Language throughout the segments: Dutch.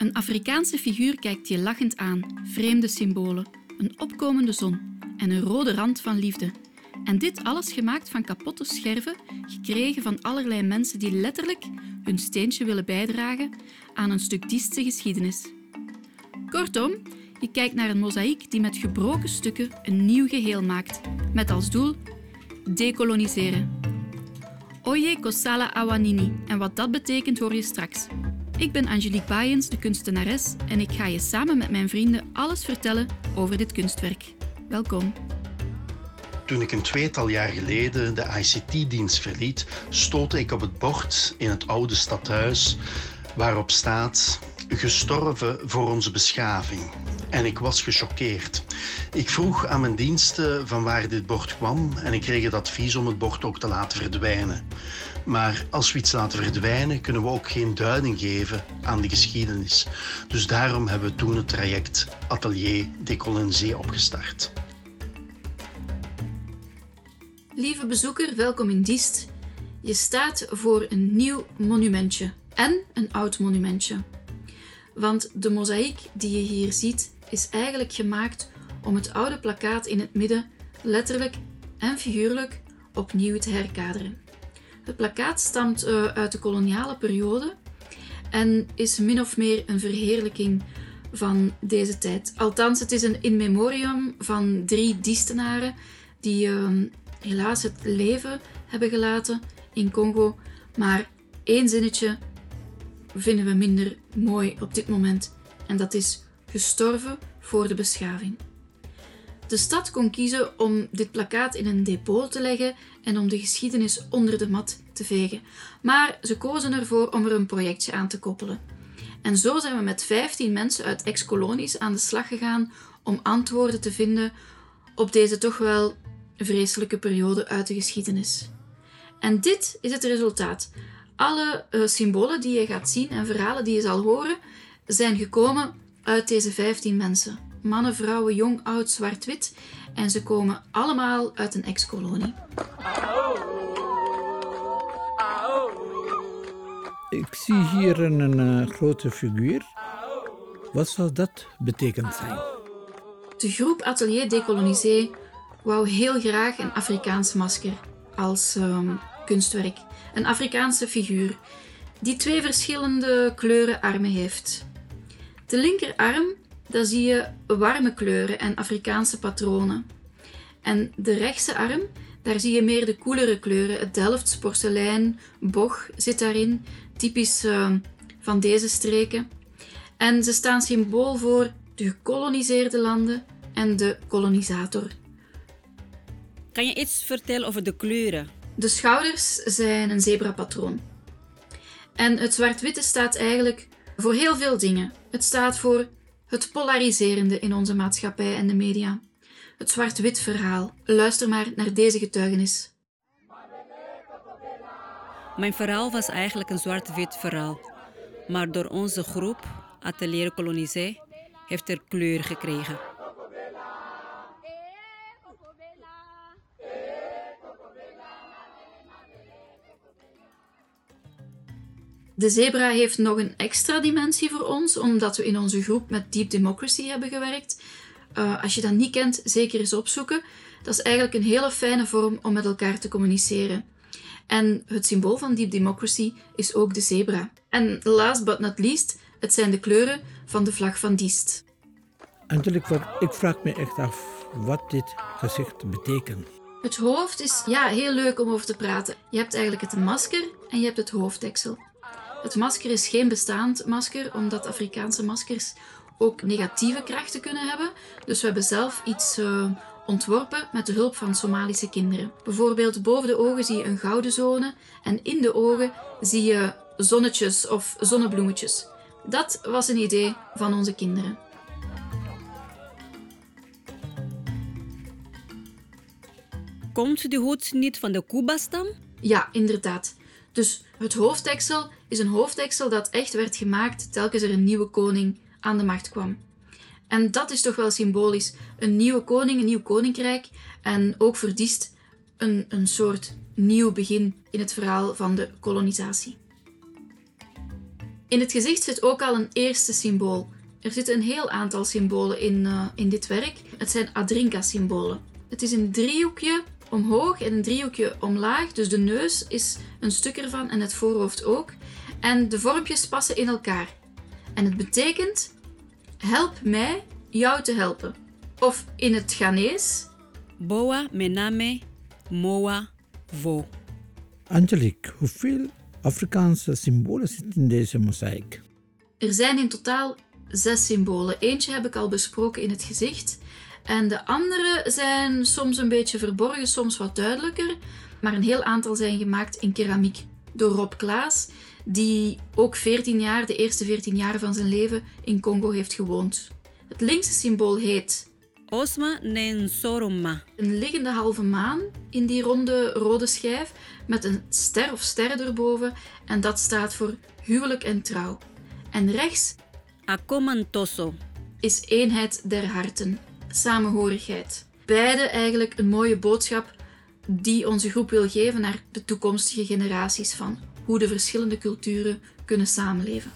Een Afrikaanse figuur kijkt je lachend aan, vreemde symbolen, een opkomende zon en een rode rand van liefde. En dit alles gemaakt van kapotte scherven, gekregen van allerlei mensen die letterlijk hun steentje willen bijdragen aan een stuk dieste geschiedenis. Kortom, je kijkt naar een mozaïek die met gebroken stukken een nieuw geheel maakt, met als doel decoloniseren. Oye Kosala Awanini, en wat dat betekent hoor je straks. Ik ben Angelique Baaiens, de kunstenares, en ik ga je samen met mijn vrienden alles vertellen over dit kunstwerk. Welkom. Toen ik een tweetal jaar geleden de ICT-dienst verliet, stootte ik op het bord in het oude stadhuis waarop staat gestorven voor onze beschaving. En ik was gechoqueerd. Ik vroeg aan mijn diensten van waar dit bord kwam en ik kreeg het advies om het bord ook te laten verdwijnen. Maar als we iets laten verdwijnen, kunnen we ook geen duiding geven aan de geschiedenis. Dus daarom hebben we toen het traject Atelier Décolonisé opgestart. Lieve bezoeker, welkom in Diest. Je staat voor een nieuw monumentje en een oud monumentje. Want de mozaïek die je hier ziet is eigenlijk gemaakt om het oude plakkaat in het midden letterlijk en figuurlijk opnieuw te herkaderen. Het plakkaat stamt uh, uit de koloniale periode en is min of meer een verheerlijking van deze tijd. Althans, het is een in memoriam van drie diestenaren die uh, helaas het leven hebben gelaten in Congo. Maar één zinnetje vinden we minder mooi op dit moment. En dat is gestorven voor de beschaving. De stad kon kiezen om dit plakkaat in een depot te leggen en om de geschiedenis onder de mat te vegen. Maar ze kozen ervoor om er een projectje aan te koppelen. En zo zijn we met 15 mensen uit ex-kolonies aan de slag gegaan om antwoorden te vinden op deze toch wel vreselijke periode uit de geschiedenis. En dit is het resultaat. Alle uh, symbolen die je gaat zien en verhalen die je zal horen, zijn gekomen uit deze 15 mensen. Mannen, vrouwen, jong, oud, zwart-wit. En ze komen allemaal uit een ex-kolonie. Ik zie hier een, een uh, grote figuur. Wat zou dat betekend zijn? De groep Atelier Décolonisé wou heel graag een Afrikaans masker als um, kunstwerk. Een Afrikaanse figuur die twee verschillende kleuren armen heeft. De linkerarm, daar zie je warme kleuren en Afrikaanse patronen. En de rechtse arm, daar zie je meer de koelere kleuren. Het Delfts, porselein, boch zit daarin, typisch uh, van deze streken. En ze staan symbool voor de gekoloniseerde landen en de kolonisator. Kan je iets vertellen over de kleuren? De schouders zijn een zebrapatroon. En het zwart-witte staat eigenlijk voor heel veel dingen. Het staat voor het polariserende in onze maatschappij en de media. Het zwart-wit verhaal. Luister maar naar deze getuigenis. Mijn verhaal was eigenlijk een zwart-wit verhaal. Maar door onze groep, Atelier Colonisé, heeft er kleur gekregen. De zebra heeft nog een extra dimensie voor ons, omdat we in onze groep met Deep Democracy hebben gewerkt. Uh, als je dat niet kent, zeker eens opzoeken. Dat is eigenlijk een hele fijne vorm om met elkaar te communiceren. En het symbool van Deep Democracy is ook de zebra. En last but not least, het zijn de kleuren van de vlag van Diest. Angelique, ik vraag me echt af wat dit gezicht betekent. Het hoofd is ja, heel leuk om over te praten. Je hebt eigenlijk het masker en je hebt het hoofddeksel. Het masker is geen bestaand masker, omdat Afrikaanse maskers ook negatieve krachten kunnen hebben. Dus we hebben zelf iets uh, ontworpen met de hulp van Somalische kinderen. Bijvoorbeeld boven de ogen zie je een gouden zone en in de ogen zie je zonnetjes of zonnebloemetjes. Dat was een idee van onze kinderen. Komt de hoed niet van de Kuba-stam? Ja, inderdaad. Dus het hoofddeksel is een hoofddeksel dat echt werd gemaakt telkens er een nieuwe koning aan de macht kwam. En dat is toch wel symbolisch. Een nieuwe koning, een nieuw koninkrijk en ook verdiest een, een soort nieuw begin in het verhaal van de kolonisatie. In het gezicht zit ook al een eerste symbool. Er zitten een heel aantal symbolen in, uh, in dit werk. Het zijn Adrinka-symbolen. Het is een driehoekje omhoog en een driehoekje omlaag. Dus de neus is een stuk ervan en het voorhoofd ook. En de vormpjes passen in elkaar. En het betekent: help mij jou te helpen. Of in het Ghanese: Boa mename moa vo. Angelique, hoeveel Afrikaanse symbolen zitten in deze mozaïek? Er zijn in totaal zes symbolen. Eentje heb ik al besproken in het gezicht. En de andere zijn soms een beetje verborgen, soms wat duidelijker. Maar een heel aantal zijn gemaakt in keramiek door Rob Klaas, die ook 14 jaar, de eerste 14 jaar van zijn leven in Congo heeft gewoond. Het linkse symbool heet Osma Nensoroma. Een liggende halve maan in die ronde rode schijf met een ster of sterren erboven en dat staat voor huwelijk en trouw. En rechts Akomantoso is eenheid der harten, samenhorigheid. Beide eigenlijk een mooie boodschap die onze groep wil geven naar de toekomstige generaties van hoe de verschillende culturen kunnen samenleven.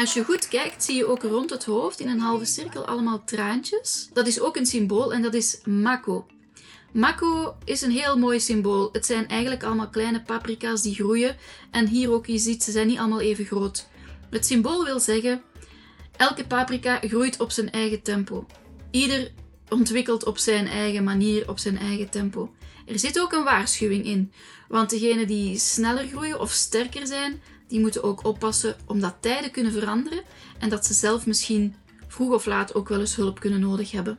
Als je goed kijkt, zie je ook rond het hoofd in een halve cirkel allemaal traantjes. Dat is ook een symbool en dat is mako. Mako is een heel mooi symbool. Het zijn eigenlijk allemaal kleine paprika's die groeien. En hier ook, je ziet, ze zijn niet allemaal even groot. Het symbool wil zeggen, elke paprika groeit op zijn eigen tempo. Ieder ontwikkelt op zijn eigen manier, op zijn eigen tempo. Er zit ook een waarschuwing in, want degenen die sneller groeien of sterker zijn, die moeten ook oppassen omdat tijden kunnen veranderen en dat ze zelf misschien vroeg of laat ook wel eens hulp kunnen nodig hebben.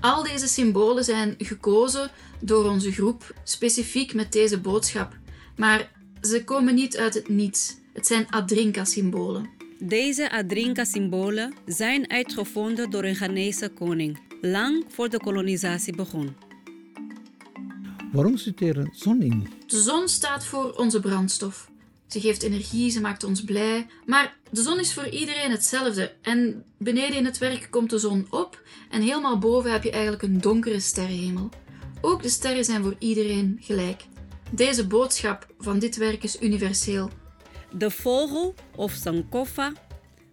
Al deze symbolen zijn gekozen door onze groep specifiek met deze boodschap, maar ze komen niet uit het niets. Het zijn Adrinka-symbolen. Deze Adrinka-symbolen zijn uitgevonden door een Ghanese koning, lang voor de kolonisatie begon. Waarom zit er een zon in? De zon staat voor onze brandstof. Ze geeft energie, ze maakt ons blij. Maar de zon is voor iedereen hetzelfde. En beneden in het werk komt de zon op en helemaal boven heb je eigenlijk een donkere sterrenhemel. Ook de sterren zijn voor iedereen gelijk. Deze boodschap van dit werk is universeel. De vogel of sankofa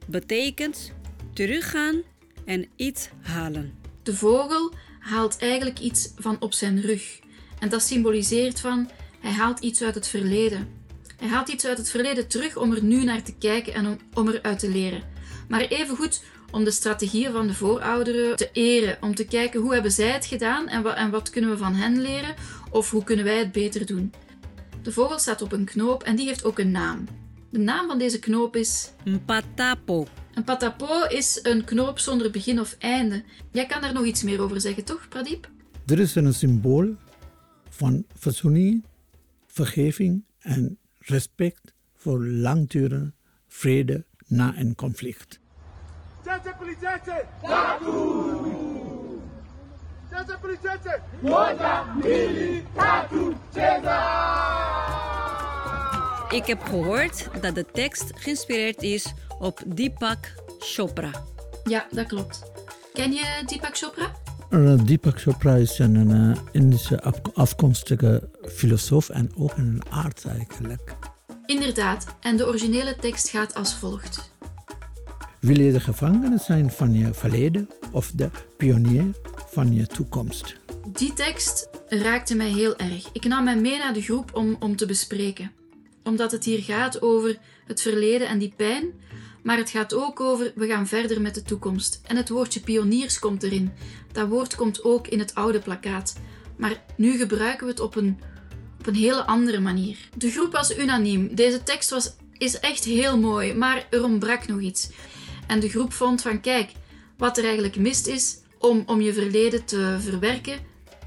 betekent teruggaan en iets halen. De vogel haalt eigenlijk iets van op zijn rug. En dat symboliseert van hij haalt iets uit het verleden. Hij haalt iets uit het verleden terug om er nu naar te kijken en om, om eruit te leren. Maar evengoed om de strategieën van de voorouderen te eren. Om te kijken hoe hebben zij het gedaan en wat, en wat kunnen we van hen leren of hoe kunnen wij het beter doen. De vogel staat op een knoop en die heeft ook een naam. De naam van deze knoop is Mpatapo. een patapo is een knoop zonder begin of einde. Jij kan daar nog iets meer over zeggen, toch, Pradip? Er is een symbool van verzoening, vergeving en respect voor langdurende vrede na een conflict. Ik heb gehoord dat de tekst geïnspireerd is op Deepak Chopra. Ja, dat klopt. Ken je Deepak Chopra? Uh, Deepak Chopra is een uh, Indische af- afkomstige filosoof en ook een arts eigenlijk. Inderdaad, en de originele tekst gaat als volgt. Wil je de gevangene zijn van je verleden of de pionier van je toekomst? Die tekst raakte mij heel erg. Ik nam hem mee naar de groep om, om te bespreken. Omdat het hier gaat over het verleden en die pijn, maar het gaat ook over we gaan verder met de toekomst. En het woordje pioniers komt erin. Dat woord komt ook in het oude plakkaat. Maar nu gebruiken we het op een, op een hele andere manier. De groep was unaniem. Deze tekst was, is echt heel mooi, maar er ontbrak nog iets. En de groep vond van kijk, wat er eigenlijk mist is om, om je verleden te verwerken,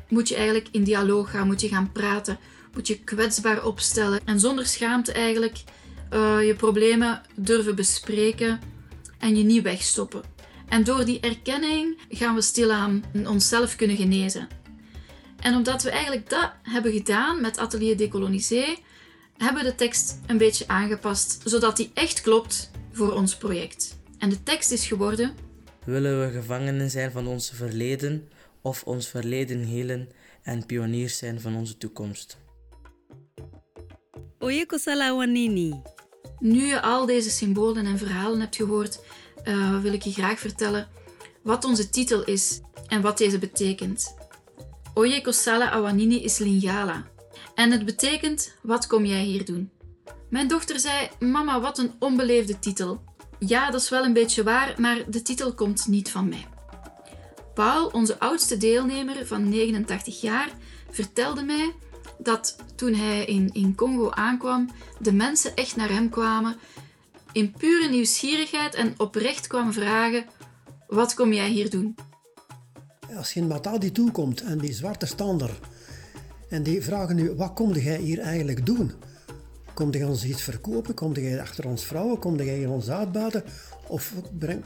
moet je eigenlijk in dialoog gaan, moet je gaan praten, moet je kwetsbaar opstellen en zonder schaamte eigenlijk uh, je problemen durven bespreken en je niet wegstoppen. En door die erkenning gaan we stilaan onszelf kunnen genezen. En omdat we eigenlijk dat hebben gedaan met Atelier Décolonisé, hebben we de tekst een beetje aangepast, zodat die echt klopt voor ons project. En de tekst is geworden: Willen we gevangenen zijn van ons verleden of ons verleden helen en pioniers zijn van onze toekomst? Oye kosala wanini. Nu je al deze symbolen en verhalen hebt gehoord, uh, wil ik je graag vertellen wat onze titel is en wat deze betekent. Oye Kosala Awanini is Lingala. En het betekent: wat kom jij hier doen? Mijn dochter zei: Mama, wat een onbeleefde titel. Ja, dat is wel een beetje waar, maar de titel komt niet van mij. Paul, onze oudste deelnemer van 89 jaar, vertelde mij dat toen hij in, in Congo aankwam, de mensen echt naar hem kwamen, in pure nieuwsgierigheid en oprecht kwamen vragen: Wat kom jij hier doen? Als je in Matadi toekomt en die zwarte stander, en die vragen nu: Wat kom jij hier eigenlijk doen? Kom jij ons iets verkopen? Kom jij achter ons vrouwen? Kom jij ons uitbuiten? Of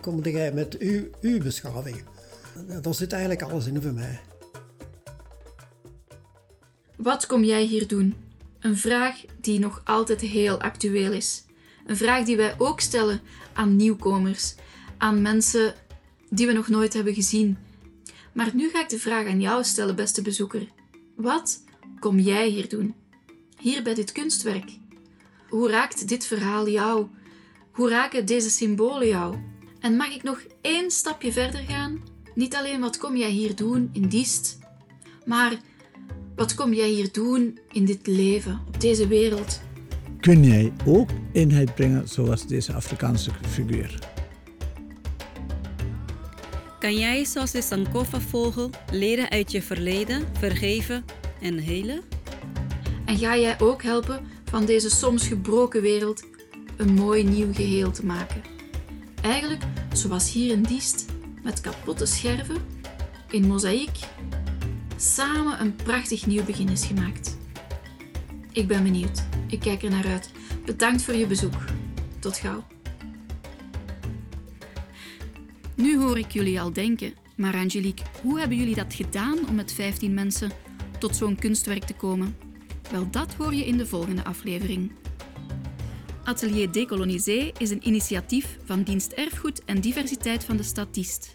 kom jij met uw, uw beschaving? Dat zit eigenlijk alles in voor mij. Wat kom jij hier doen? Een vraag die nog altijd heel actueel is. Een vraag die wij ook stellen aan nieuwkomers, aan mensen die we nog nooit hebben gezien. Maar nu ga ik de vraag aan jou stellen, beste bezoeker. Wat kom jij hier doen? Hier bij dit kunstwerk. Hoe raakt dit verhaal jou? Hoe raken deze symbolen jou? En mag ik nog één stapje verder gaan? Niet alleen wat kom jij hier doen in Diest, maar wat kom jij hier doen in dit leven, op deze wereld? Kun jij ook eenheid brengen zoals deze Afrikaanse figuur? Kan jij, zoals de Sankofa-vogel, leren uit je verleden, vergeven en helen? En ga jij ook helpen van deze soms gebroken wereld een mooi nieuw geheel te maken? Eigenlijk zoals hier in Diest, met kapotte scherven, in mozaïek samen een prachtig nieuw begin is gemaakt. Ik ben benieuwd. Ik kijk er naar uit. Bedankt voor je bezoek. Tot gauw. Nu hoor ik jullie al denken, maar Angelique, hoe hebben jullie dat gedaan om met 15 mensen tot zo'n kunstwerk te komen? Wel, dat hoor je in de volgende aflevering. Atelier Decolonisé is een initiatief van Dienst Erfgoed en Diversiteit van de Stad Diest.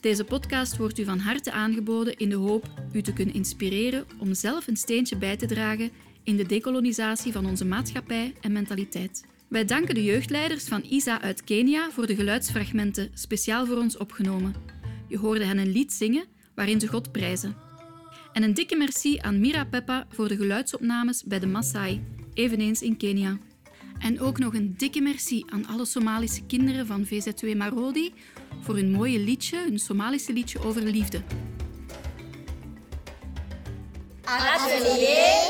Deze podcast wordt u van harte aangeboden in de hoop u te kunnen inspireren om zelf een steentje bij te dragen in de dekolonisatie van onze maatschappij en mentaliteit. Wij danken de jeugdleiders van ISA uit Kenia voor de geluidsfragmenten speciaal voor ons opgenomen. Je hoorde hen een lied zingen waarin ze God prijzen. En een dikke merci aan Mira Peppa voor de geluidsopnames bij de Maasai, eveneens in Kenia. En ook nog een dikke merci aan alle Somalische kinderen van VZ2 Marodi voor hun mooie liedje, hun Somalische liedje over liefde. Atelier